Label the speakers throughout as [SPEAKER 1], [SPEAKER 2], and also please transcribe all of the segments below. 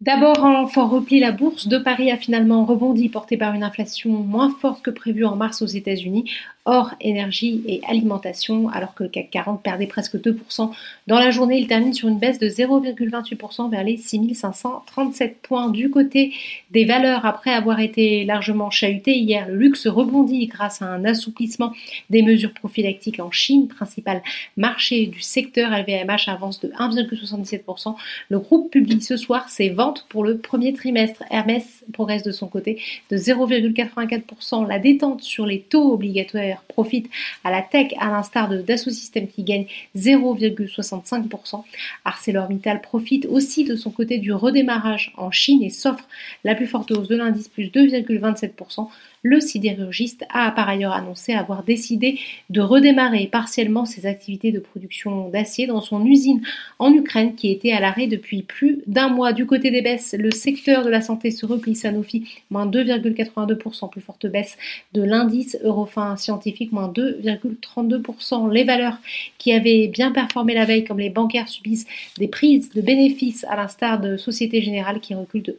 [SPEAKER 1] D'abord en fort repli, la bourse de Paris a finalement rebondi, portée par une inflation moins forte que prévue en mars aux États-Unis, hors énergie et alimentation, alors que le CAC 40 perdait presque 2%. Dans la journée, il termine sur une baisse de 0,28% vers les 6537 points. Du côté des valeurs, après avoir été largement chahuté hier, le luxe rebondit grâce à un assouplissement des mesures prophylactiques en Chine, principal marché du secteur. LVMH avance de 1,77%. Le groupe publie ce soir ses ventes pour le premier trimestre. Hermès progresse de son côté de 0,84%. La détente sur les taux obligatoires profite à la tech, à l'instar de Dassault Systèmes qui gagne 0,65%. ArcelorMittal profite aussi de son côté du redémarrage en Chine et s'offre la plus forte hausse de l'indice plus 2,27%. Le sidérurgiste a par ailleurs annoncé avoir décidé de redémarrer partiellement ses activités de production d'acier dans son usine en Ukraine qui était à l'arrêt depuis plus d'un mois. Du côté des baisses, le secteur de la santé se replie Sanofi, moins 2,82%, plus forte baisse de l'indice Eurofin scientifique, moins 2,32%. Les valeurs qui avaient bien performé la veille, comme les bancaires, subissent des prises de bénéfices à l'instar de Société Générale qui recule de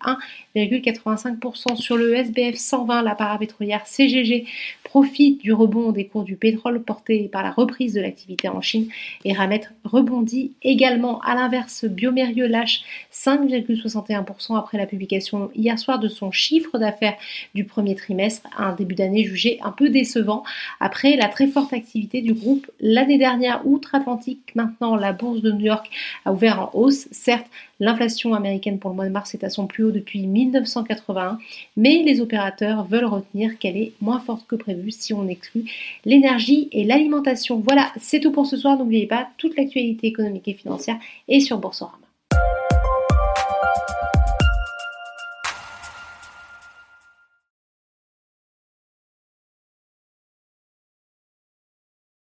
[SPEAKER 1] 1,85% sur le SBF 120, la paramètre CGG profite du rebond des cours du pétrole porté par la reprise de l'activité en Chine et Ramet rebondit également. À l'inverse, Biomérieux lâche 5,61% après la publication hier soir de son chiffre d'affaires du premier trimestre, un début d'année jugé un peu décevant après la très forte activité du groupe l'année dernière outre-Atlantique. Maintenant, la bourse de New York a ouvert en hausse. Certes, l'inflation américaine pour le mois de mars est à son plus haut depuis 1981, mais les opérateurs veulent retenir qu'elle est moins forte que prévu si on exclut l'énergie et l'alimentation. Voilà, c'est tout pour ce soir. N'oubliez pas, toute l'actualité économique et financière est sur Boursorama.